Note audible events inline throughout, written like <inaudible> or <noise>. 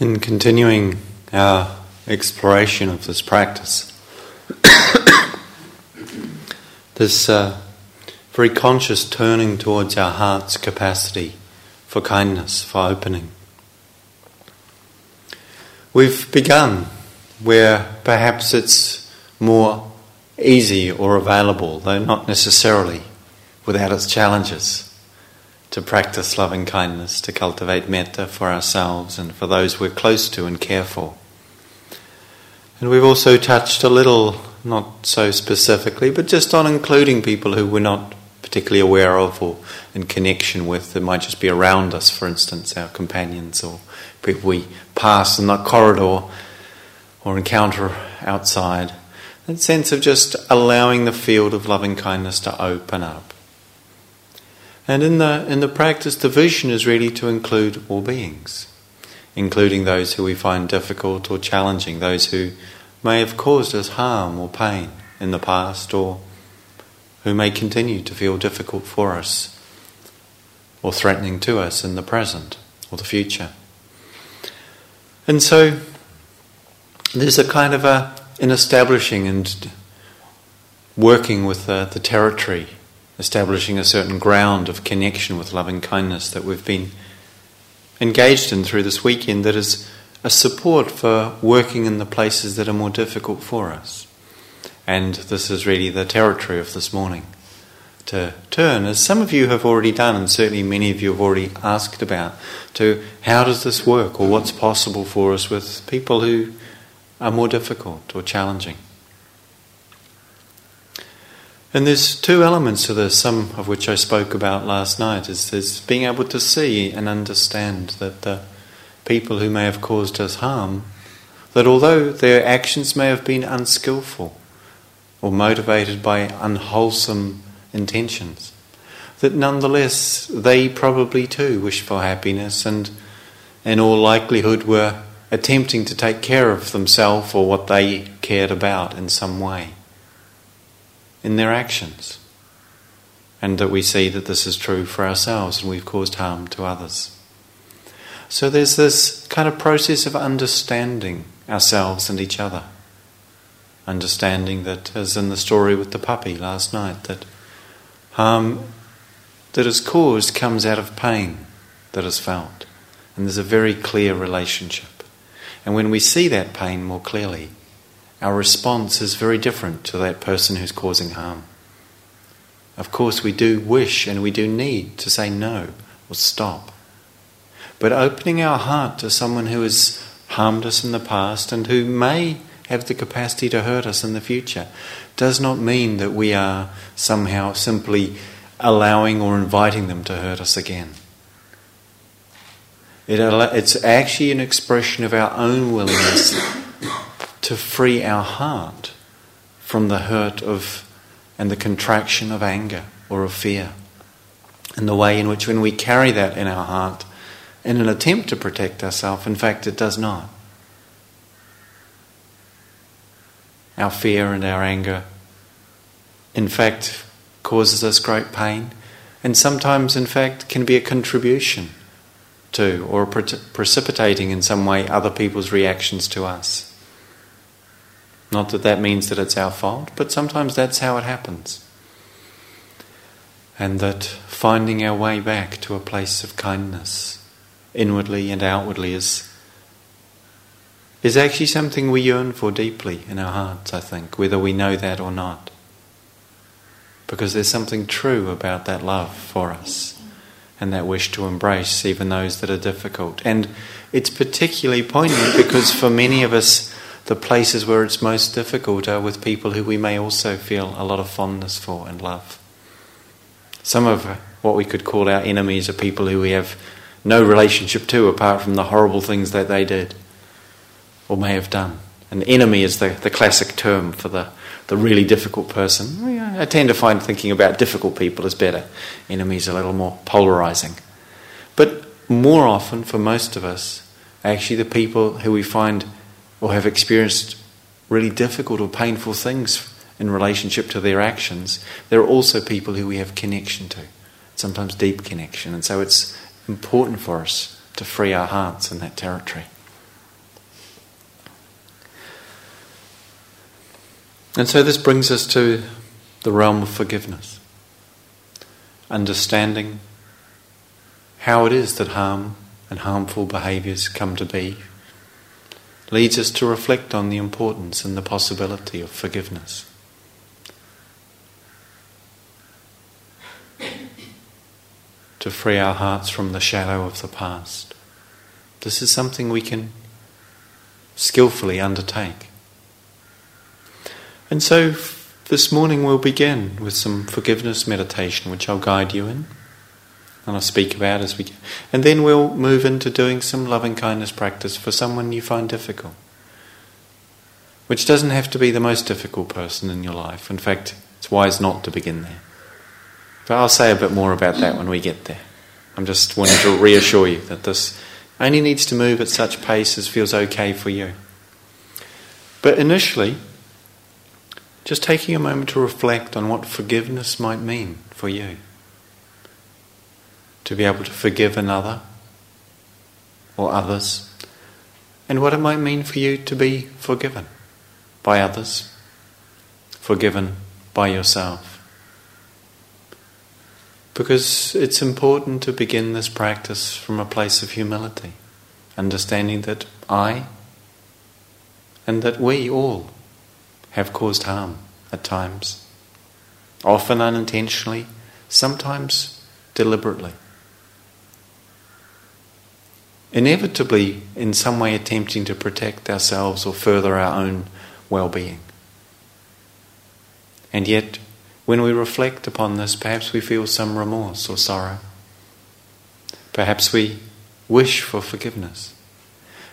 In continuing our exploration of this practice, <coughs> this uh, very conscious turning towards our heart's capacity for kindness, for opening. We've begun where perhaps it's more easy or available, though not necessarily without its challenges to practice loving kindness, to cultivate metta for ourselves and for those we're close to and care for. And we've also touched a little, not so specifically, but just on including people who we're not particularly aware of or in connection with that might just be around us, for instance, our companions or people we pass in the corridor or encounter outside. That sense of just allowing the field of loving kindness to open up and in the, in the practice, the vision is really to include all beings, including those who we find difficult or challenging, those who may have caused us harm or pain in the past, or who may continue to feel difficult for us or threatening to us in the present or the future. And so there's a kind of a, in establishing and working with the, the territory establishing a certain ground of connection with loving kindness that we've been engaged in through this weekend that is a support for working in the places that are more difficult for us. And this is really the territory of this morning. To turn, as some of you have already done, and certainly many of you have already asked about, to how does this work or what's possible for us with people who are more difficult or challenging. And there's two elements to this, some of which I spoke about last night, is, is being able to see and understand that the people who may have caused us harm, that although their actions may have been unskillful or motivated by unwholesome intentions, that nonetheless they probably too wish for happiness and in all likelihood were attempting to take care of themselves or what they cared about in some way in their actions. And that we see that this is true for ourselves and we've caused harm to others. So there's this kind of process of understanding ourselves and each other. Understanding that, as in the story with the puppy last night, that harm that is caused comes out of pain that is felt. And there's a very clear relationship. And when we see that pain more clearly, our response is very different to that person who's causing harm. Of course, we do wish and we do need to say no or stop. But opening our heart to someone who has harmed us in the past and who may have the capacity to hurt us in the future does not mean that we are somehow simply allowing or inviting them to hurt us again. It, it's actually an expression of our own willingness to free our heart from the hurt of and the contraction of anger or of fear. And the way in which, when we carry that in our heart in an attempt to protect ourselves, in fact, it does not. Our fear and our anger, in fact, causes us great pain, and sometimes, in fact, can be a contribution to or precipitating in some way other people's reactions to us. Not that that means that it's our fault, but sometimes that's how it happens. And that finding our way back to a place of kindness, inwardly and outwardly, is, is actually something we yearn for deeply in our hearts, I think, whether we know that or not. Because there's something true about that love for us and that wish to embrace even those that are difficult. And it's particularly poignant because for many of us, the places where it's most difficult are with people who we may also feel a lot of fondness for and love. Some of what we could call our enemies are people who we have no relationship to apart from the horrible things that they did or may have done. An enemy is the, the classic term for the, the really difficult person. I tend to find thinking about difficult people is better. Enemies are a little more polarizing. But more often, for most of us, actually the people who we find or have experienced really difficult or painful things in relationship to their actions, there are also people who we have connection to, sometimes deep connection. And so it's important for us to free our hearts in that territory. And so this brings us to the realm of forgiveness, understanding how it is that harm and harmful behaviours come to be leads us to reflect on the importance and the possibility of forgiveness. To free our hearts from the shadow of the past. This is something we can skillfully undertake. And so this morning we'll begin with some forgiveness meditation, which I'll guide you in and I'll speak about as we go. And then we'll move into doing some loving kindness practice for someone you find difficult. Which doesn't have to be the most difficult person in your life. In fact, it's wise not to begin there. But I'll say a bit more about that when we get there. I'm just wanting to reassure you that this only needs to move at such pace as feels okay for you. But initially, just taking a moment to reflect on what forgiveness might mean for you. To be able to forgive another or others, and what it might mean for you to be forgiven by others, forgiven by yourself. Because it's important to begin this practice from a place of humility, understanding that I and that we all have caused harm at times, often unintentionally, sometimes deliberately. Inevitably, in some way, attempting to protect ourselves or further our own well being. And yet, when we reflect upon this, perhaps we feel some remorse or sorrow. Perhaps we wish for forgiveness.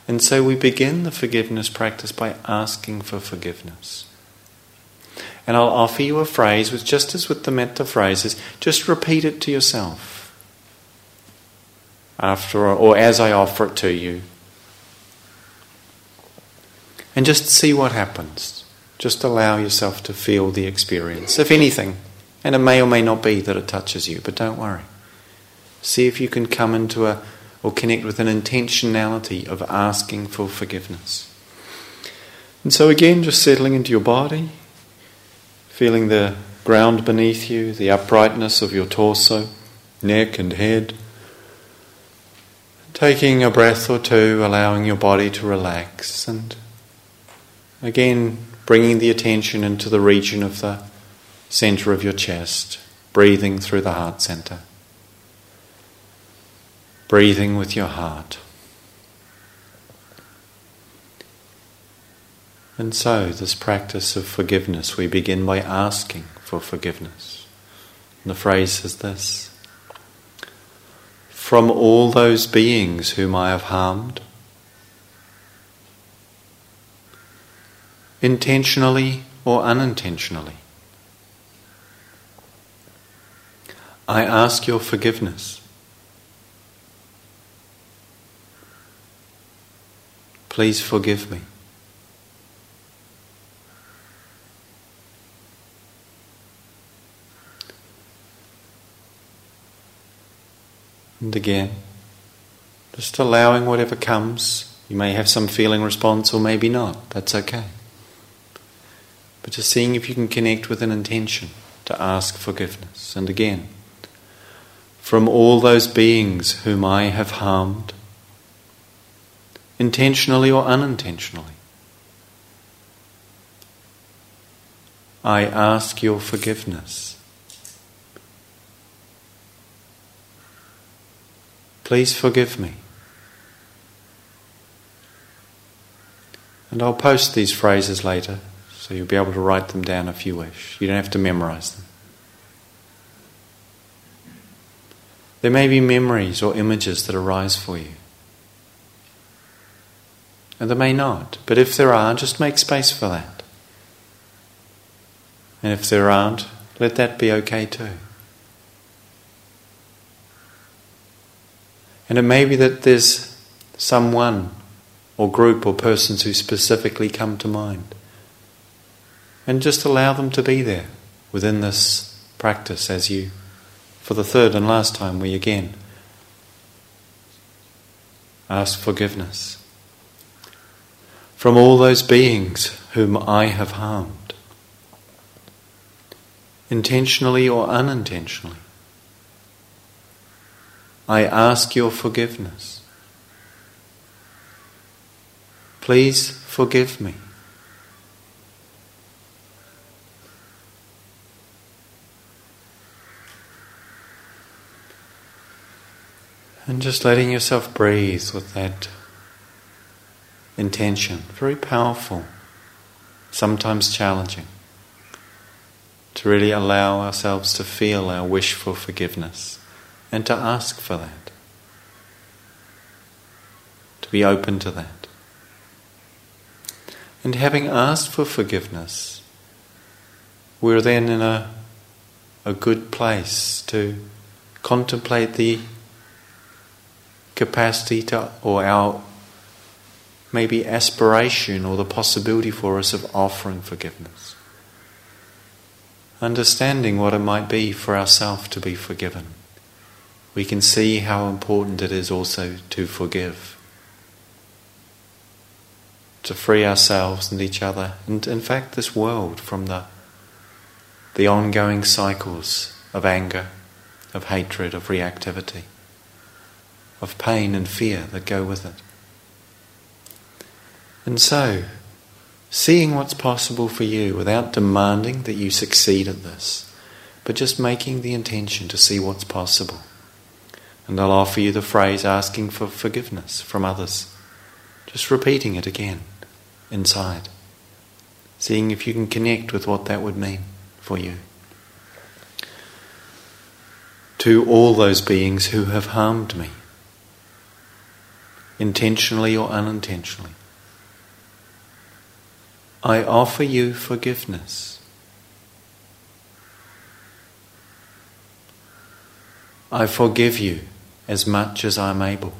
And so we begin the forgiveness practice by asking for forgiveness. And I'll offer you a phrase, which just as with the metta phrases, just repeat it to yourself. After or as I offer it to you. And just see what happens. Just allow yourself to feel the experience, if anything. And it may or may not be that it touches you, but don't worry. See if you can come into a or connect with an intentionality of asking for forgiveness. And so, again, just settling into your body, feeling the ground beneath you, the uprightness of your torso, neck, and head. Taking a breath or two, allowing your body to relax, and again bringing the attention into the region of the center of your chest, breathing through the heart center. Breathing with your heart. And so, this practice of forgiveness, we begin by asking for forgiveness. And the phrase is this From all those beings whom I have harmed, intentionally or unintentionally, I ask your forgiveness. Please forgive me. And again, just allowing whatever comes. You may have some feeling response or maybe not. That's okay. But just seeing if you can connect with an intention to ask forgiveness. And again, from all those beings whom I have harmed, intentionally or unintentionally, I ask your forgiveness. Please forgive me. And I'll post these phrases later, so you'll be able to write them down if you wish. You don't have to memorize them. There may be memories or images that arise for you. And there may not. But if there are, just make space for that. And if there aren't, let that be okay too. And it may be that there's someone or group or persons who specifically come to mind. And just allow them to be there within this practice as you, for the third and last time, we again ask forgiveness from all those beings whom I have harmed. intentionally or unintentionally. I ask your forgiveness. Please forgive me. And just letting yourself breathe with that intention. Very powerful, sometimes challenging. To really allow ourselves to feel our wish for forgiveness and to ask for that. To be open to that. And having asked for forgiveness, we're then in a, a good place to contemplate the capacity to, or our maybe aspiration or the possibility for us of offering forgiveness. Understanding what it might be for ourselves to be forgiven, we can see how important it is also to forgive. To free ourselves and each other, and in fact, this world from the, the ongoing cycles of anger, of hatred, of reactivity, of pain and fear that go with it. And so, seeing what's possible for you without demanding that you succeed at this, but just making the intention to see what's possible. And I'll offer you the phrase asking for forgiveness from others. Just repeating it again inside. Seeing if you can connect with what that would mean for you. To all those beings who have harmed me, intentionally or unintentionally. I offer you forgiveness. I forgive you as much as I'm able.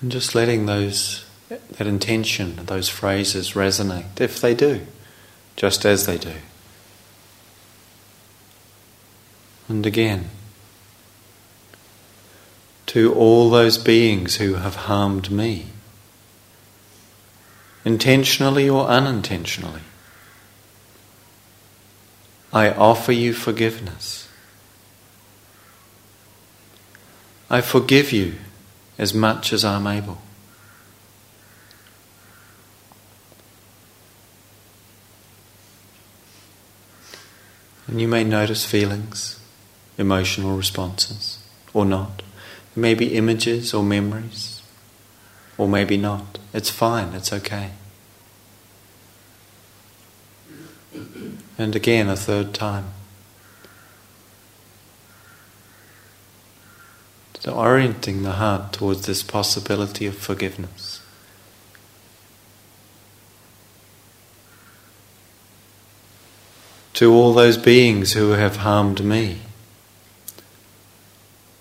And just letting those that intention, those phrases resonate, if they do, just as they do. And again, to all those beings who have harmed me, intentionally or unintentionally, I offer you forgiveness. I forgive you as much as I'm able. And you may notice feelings emotional responses or not. It may be images or memories, or maybe not. It's fine, it's okay. And again, a third time. So, orienting the heart towards this possibility of forgiveness. To all those beings who have harmed me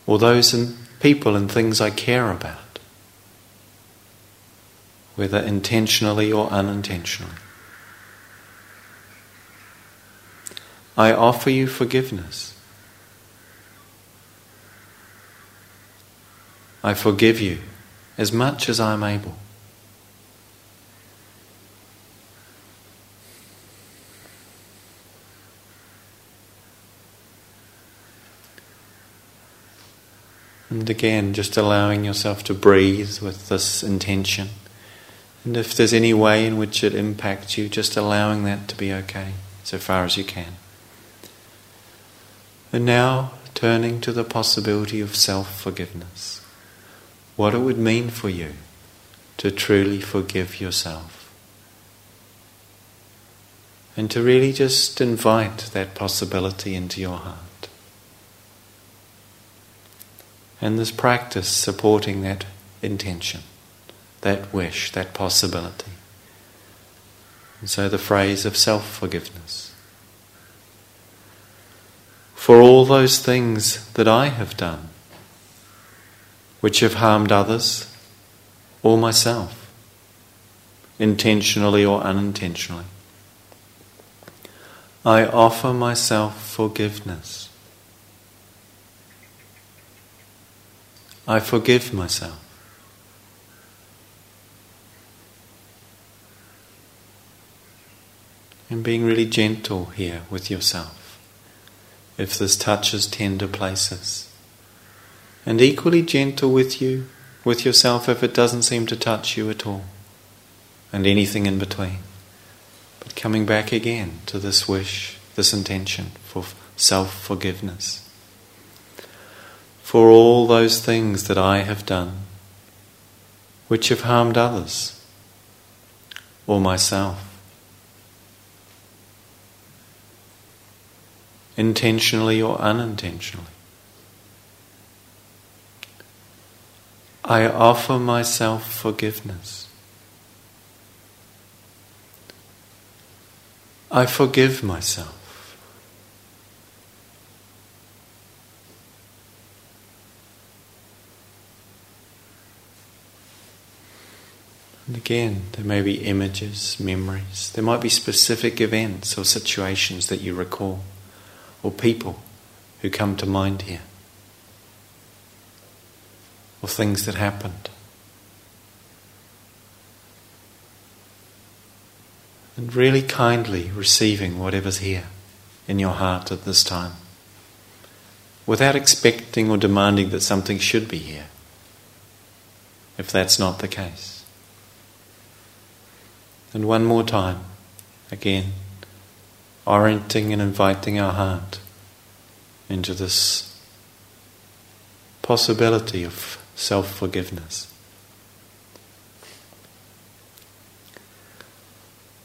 or those people and things I care about, whether intentionally or unintentionally. I offer you forgiveness. I forgive you as much as I'm able. And again, just allowing yourself to breathe with this intention. And if there's any way in which it impacts you, just allowing that to be okay, so far as you can. And now, turning to the possibility of self forgiveness. What it would mean for you to truly forgive yourself. And to really just invite that possibility into your heart. and this practice supporting that intention, that wish, that possibility. And so the phrase of self forgiveness. For all those things that I have done, which have harmed others or myself, intentionally or unintentionally, I offer myself forgiveness. I forgive myself. And being really gentle here with yourself if this touches tender places. And equally gentle with you, with yourself if it doesn't seem to touch you at all. And anything in between. But coming back again to this wish, this intention for self forgiveness. For all those things that I have done which have harmed others or myself. Intentionally or unintentionally. I offer myself forgiveness. I forgive myself. And again, there may be images, memories, there might be specific events or situations that you recall or people who come to mind here, or things that happened. And really kindly receiving whatever's here in your heart at this time, without expecting or demanding that something should be here, if that's not the case. And one more time, again orienting and inviting our heart into this possibility of self forgiveness.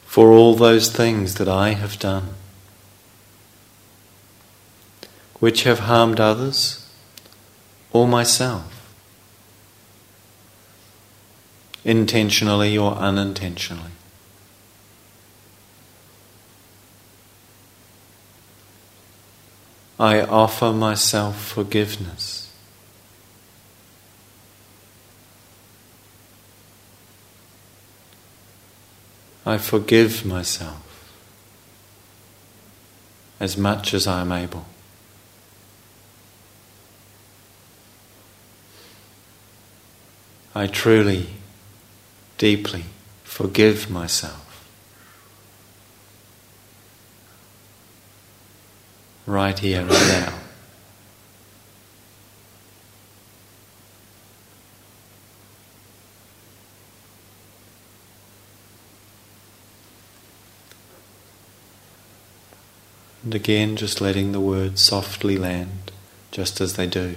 For all those things that I have done, which have harmed others or myself, intentionally or unintentionally. I offer myself forgiveness. I forgive myself as much as I am able. I truly, deeply forgive myself. Right here right now. And again, just letting the words softly land, just as they do.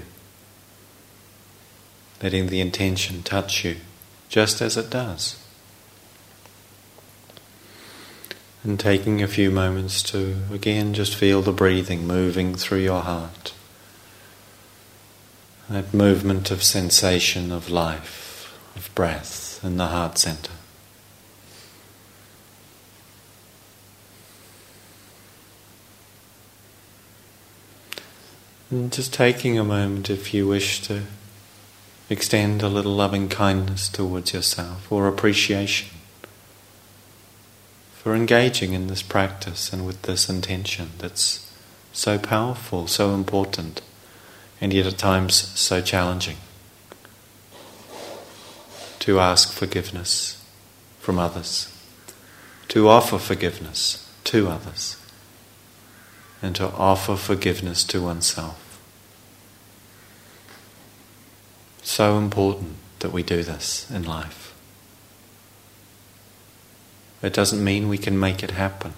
Letting the intention touch you, just as it does. And taking a few moments to again just feel the breathing moving through your heart. That movement of sensation of life, of breath in the heart center. And just taking a moment if you wish to extend a little loving kindness towards yourself or appreciation for engaging in this practice and with this intention that's so powerful, so important, and yet at times so challenging. To ask forgiveness from others, to offer forgiveness to others, and to offer forgiveness to oneself. So important that we do this in life. It doesn't mean we can make it happen,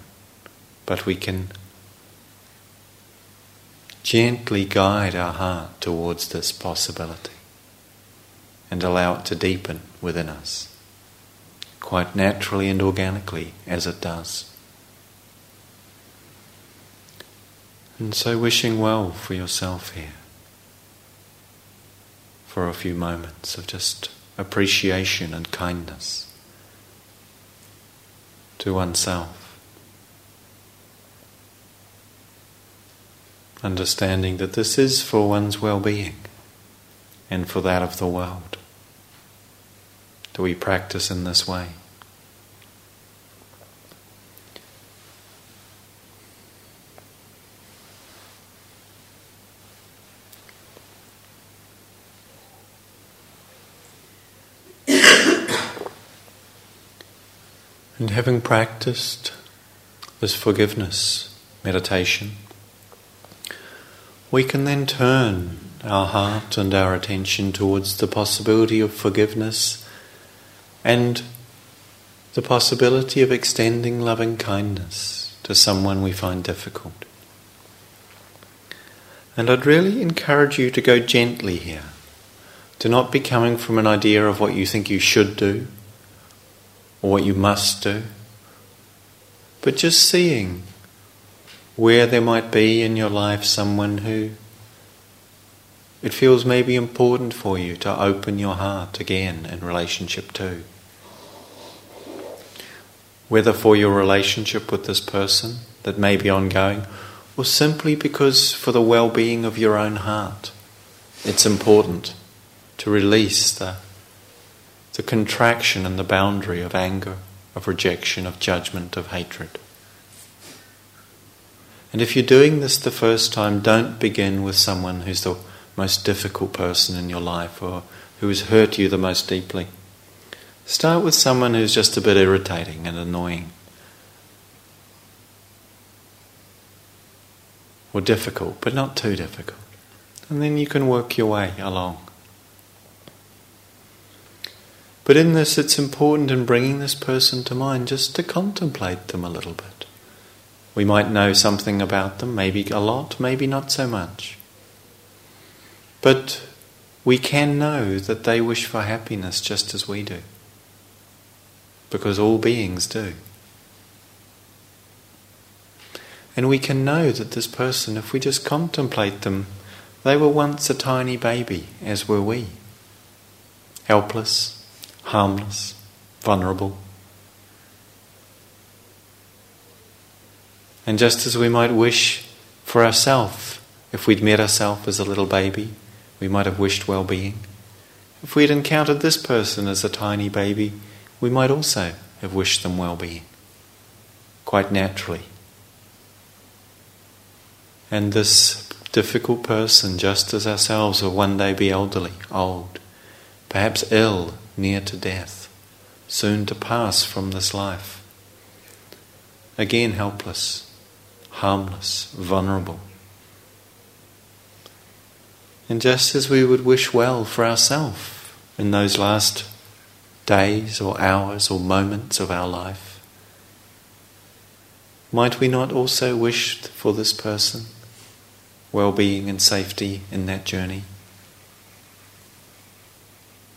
but we can gently guide our heart towards this possibility and allow it to deepen within us, quite naturally and organically as it does. And so, wishing well for yourself here for a few moments of just appreciation and kindness to oneself. Understanding that this is for one's well being and for that of the world. Do we practice in this way? And having practiced this forgiveness meditation, we can then turn our heart and our attention towards the possibility of forgiveness and the possibility of extending loving kindness to someone we find difficult. And I'd really encourage you to go gently here, to not be coming from an idea of what you think you should do or what you must do, but just seeing where there might be in your life someone who it feels maybe important for you to open your heart again in relationship to. Whether for your relationship with this person that may be ongoing, or simply because for the well being of your own heart, it's important to release the the contraction and the boundary of anger, of rejection, of judgment, of hatred. And if you're doing this the first time, don't begin with someone who's the most difficult person in your life or who has hurt you the most deeply. Start with someone who's just a bit irritating and annoying. Or difficult, but not too difficult. And then you can work your way along. But in this, it's important in bringing this person to mind just to contemplate them a little bit. We might know something about them, maybe a lot, maybe not so much. But we can know that they wish for happiness just as we do. Because all beings do. And we can know that this person, if we just contemplate them, they were once a tiny baby, as were we. Helpless, harmless, vulnerable. And just as we might wish for ourselves, if we'd met ourselves as a little baby, we might have wished well being. If we'd encountered this person as a tiny baby, we might also have wished them well being, quite naturally. And this difficult person, just as ourselves, will one day be elderly, old, perhaps ill, near to death, soon to pass from this life. Again, helpless, harmless, vulnerable. And just as we would wish well for ourselves in those last days or hours or moments of our life, might we not also wish for this person well being and safety in that journey?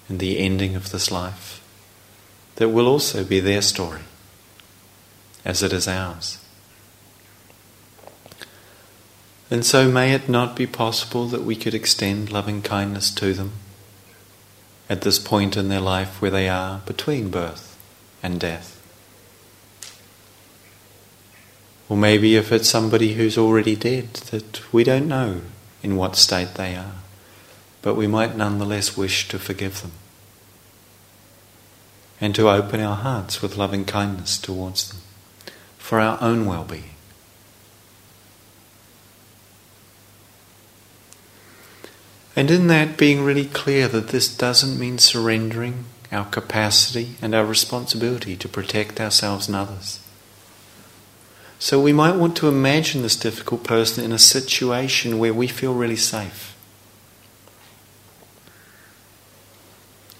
In the ending of this life that will also be their story as it is ours. And so may it not be possible that we could extend loving kindness to them at this point in their life where they are between birth and death. Or maybe if it's somebody who's already dead, that we don't know in what state they are but we might nonetheless wish to forgive them and to open our hearts with loving kindness towards them for our own well being. And in that, being really clear that this doesn't mean surrendering our capacity and our responsibility to protect ourselves and others. So we might want to imagine this difficult person in a situation where we feel really safe.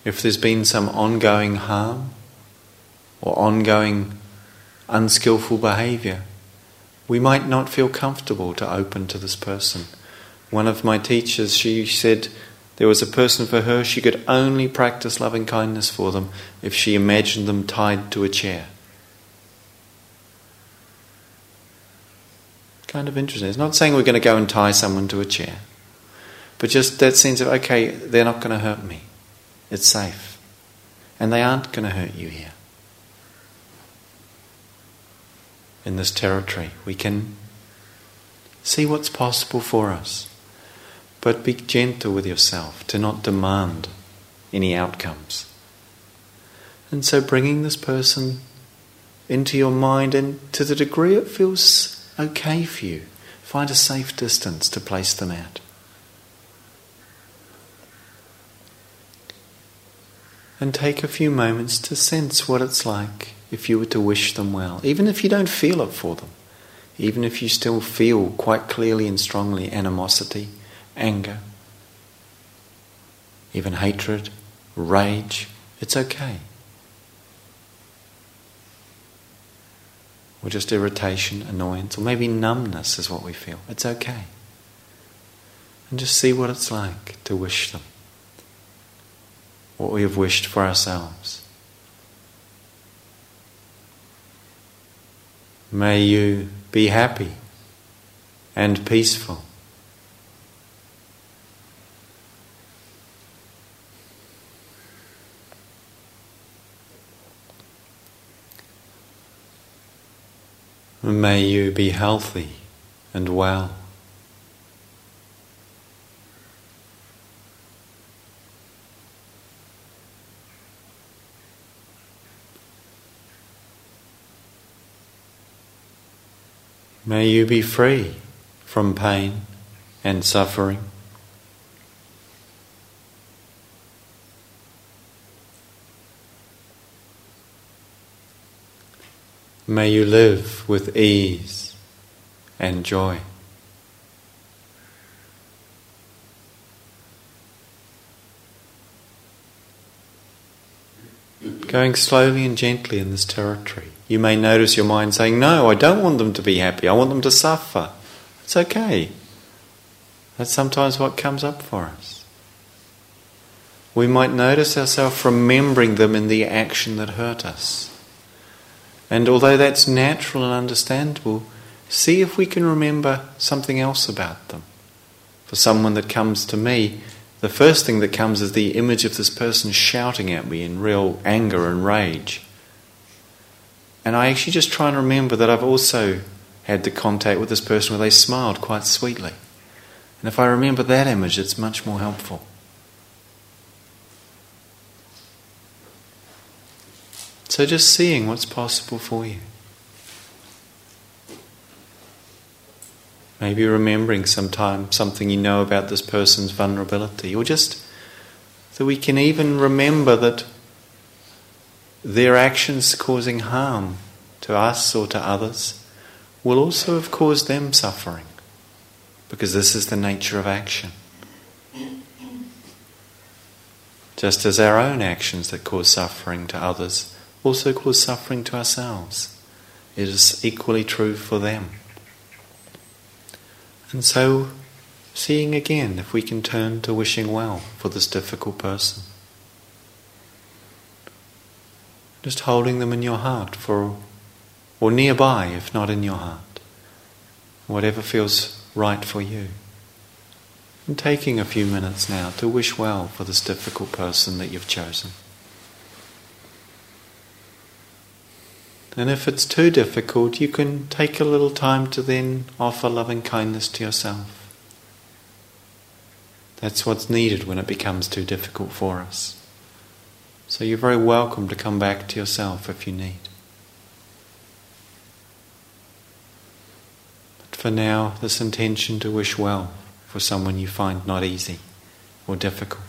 If there's been some ongoing harm or ongoing unskillful behavior, we might not feel comfortable to open to this person. One of my teachers, she said there was a person for her, she could only practice loving kindness for them if she imagined them tied to a chair. Kind of interesting. It's not saying we're going to go and tie someone to a chair, but just that sense of, okay, they're not going to hurt me. It's safe. And they aren't going to hurt you here. In this territory, we can see what's possible for us. But be gentle with yourself to not demand any outcomes. And so bringing this person into your mind and to the degree it feels okay for you, find a safe distance to place them at. And take a few moments to sense what it's like if you were to wish them well, even if you don't feel it for them, even if you still feel quite clearly and strongly animosity, anger, even hatred, rage, it's okay. Or just irritation, annoyance, or maybe numbness is what we feel. It's okay. And just see what it's like to wish them what we have wished for ourselves. May you be happy and peaceful. May you be healthy and well. May you be free from pain and suffering. May you live with ease and joy. Going slowly and gently in this territory. You may notice your mind saying, No, I don't want them to be happy. I want them to suffer. It's okay. That's sometimes what comes up for us. We might notice ourselves remembering them in the action that hurt us. And although that's natural and understandable, see if we can remember something else about them. For someone that comes to me, the first thing that comes is the image of this person shouting at me in real anger and rage. And I actually just try and remember that I've also had the contact with this person where they smiled quite sweetly. And if I remember that image, it's much more helpful. So just seeing what's possible for you. Maybe remembering sometime something you know about this person's vulnerability, or just that we can even remember that their actions causing harm to us or to others will also have caused them suffering because this is the nature of action. Just as our own actions that cause suffering to others also cause suffering to ourselves, it is equally true for them. And so, seeing again if we can turn to wishing well for this difficult person. Just holding them in your heart for, or nearby if not in your heart. Whatever feels right for you. And taking a few minutes now to wish well for this difficult person that you've chosen. And if it's too difficult, you can take a little time to then offer loving kindness to yourself. That's what's needed when it becomes too difficult for us. So you're very welcome to come back to yourself if you need. But for now, this intention to wish well for someone you find not easy or difficult.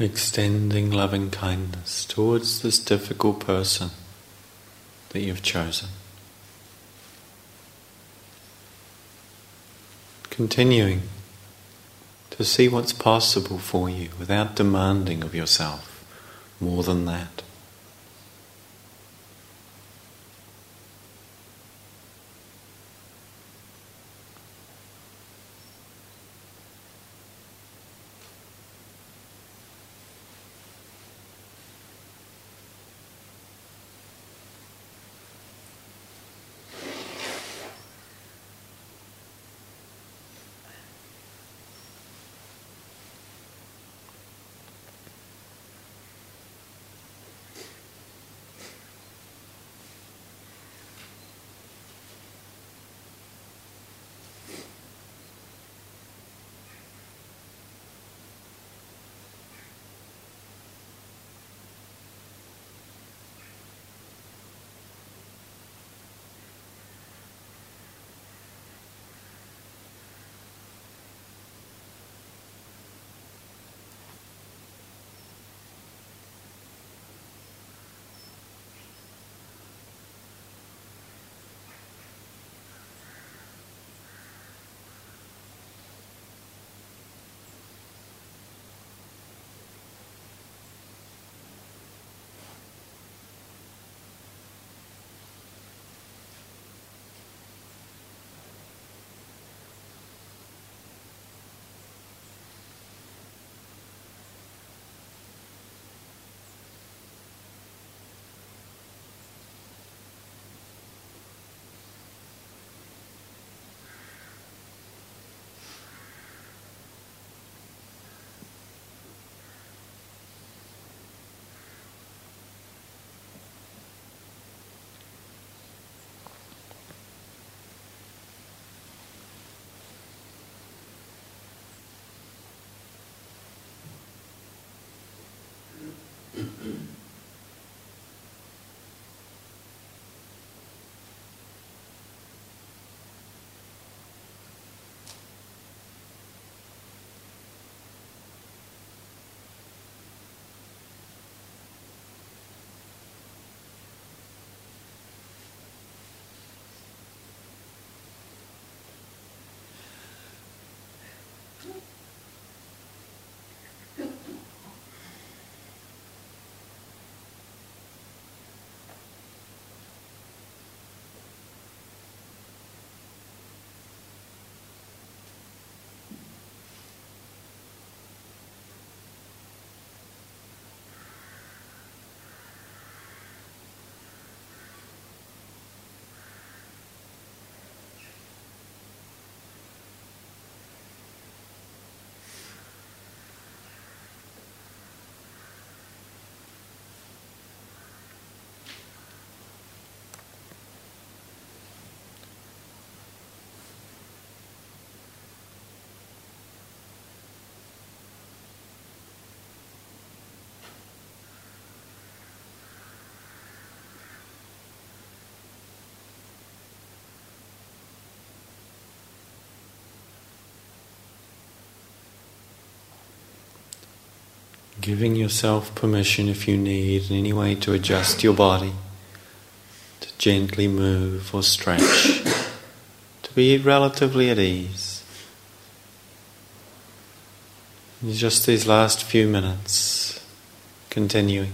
Extending loving kindness towards this difficult person that you've chosen. Continuing to see what's possible for you without demanding of yourself more than that. Giving yourself permission if you need in any way to adjust your body, to gently move or stretch, to be relatively at ease. Just these last few minutes, continuing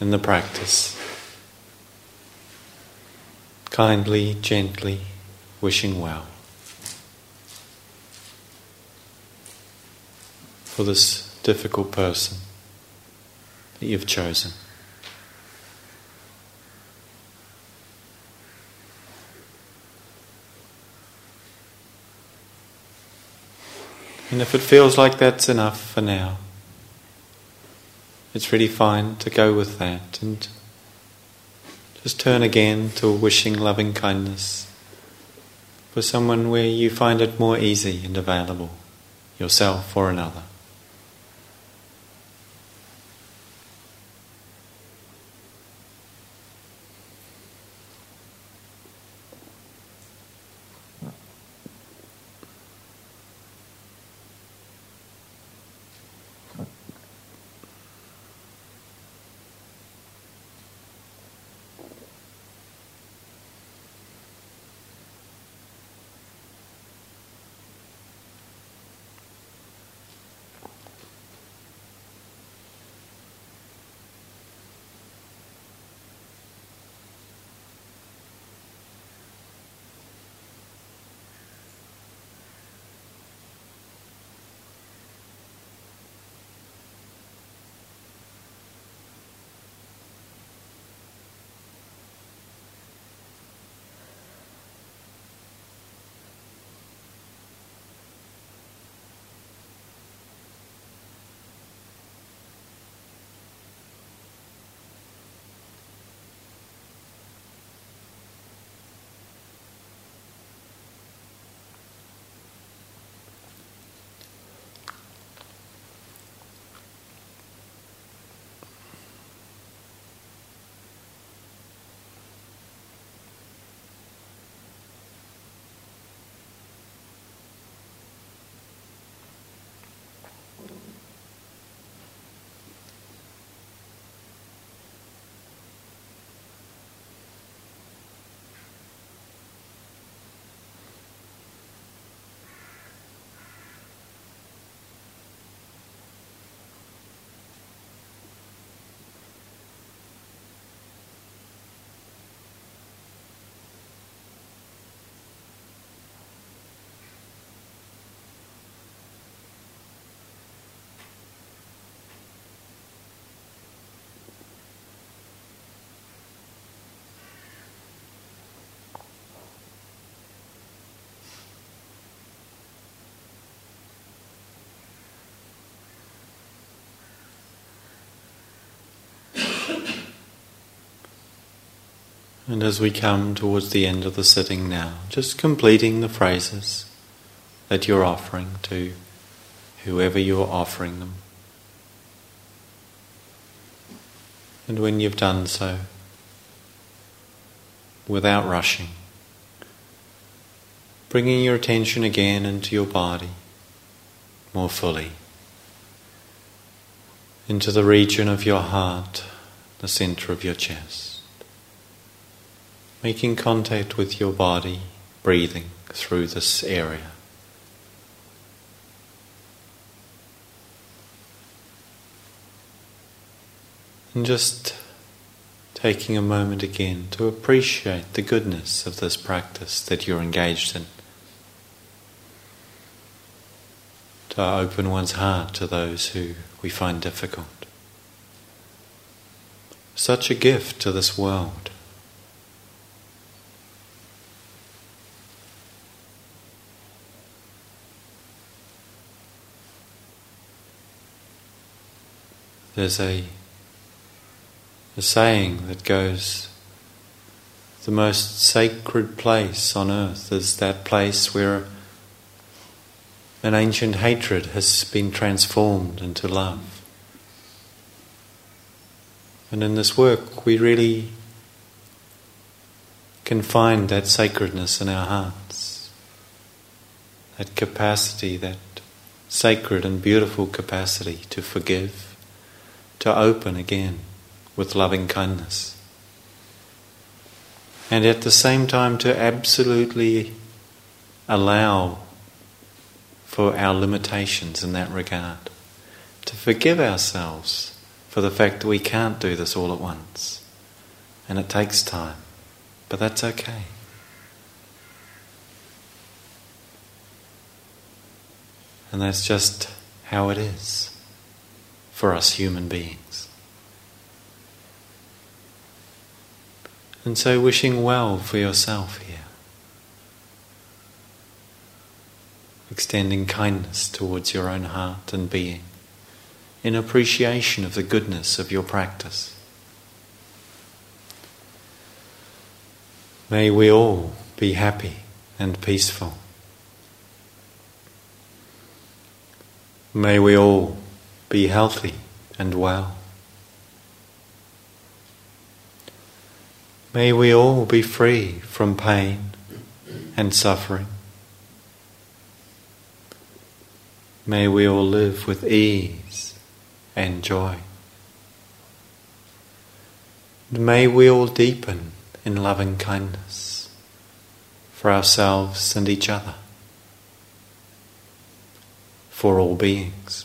in the practice, kindly, gently, wishing well. For this difficult person that you've chosen. And if it feels like that's enough for now, it's really fine to go with that and just turn again to wishing loving kindness for someone where you find it more easy and available, yourself or another. And as we come towards the end of the sitting now, just completing the phrases that you're offering to whoever you're offering them. And when you've done so, without rushing, bringing your attention again into your body more fully, into the region of your heart, the center of your chest, making contact with your body, breathing through this area. And just taking a moment again to appreciate the goodness of this practice that you're engaged in. To open one's heart to those who we find difficult. Such a gift to this world. There's a a saying that goes the most sacred place on earth is that place where an ancient hatred has been transformed into love. And in this work, we really can find that sacredness in our hearts, that capacity, that sacred and beautiful capacity to forgive, to open again with loving kindness. And at the same time, to absolutely allow for our limitations in that regard. To forgive ourselves for the fact that we can't do this all at once. And it takes time. But that's okay. And that's just how it is for us human beings. And so, wishing well for yourself here. Extending kindness towards your own heart and being in appreciation of the goodness of your practice. May we all be happy and peaceful. May we all be healthy and well. May we all be free from pain and suffering. May we all live with ease and joy. And May we all deepen in loving kindness for ourselves and each other, for all beings.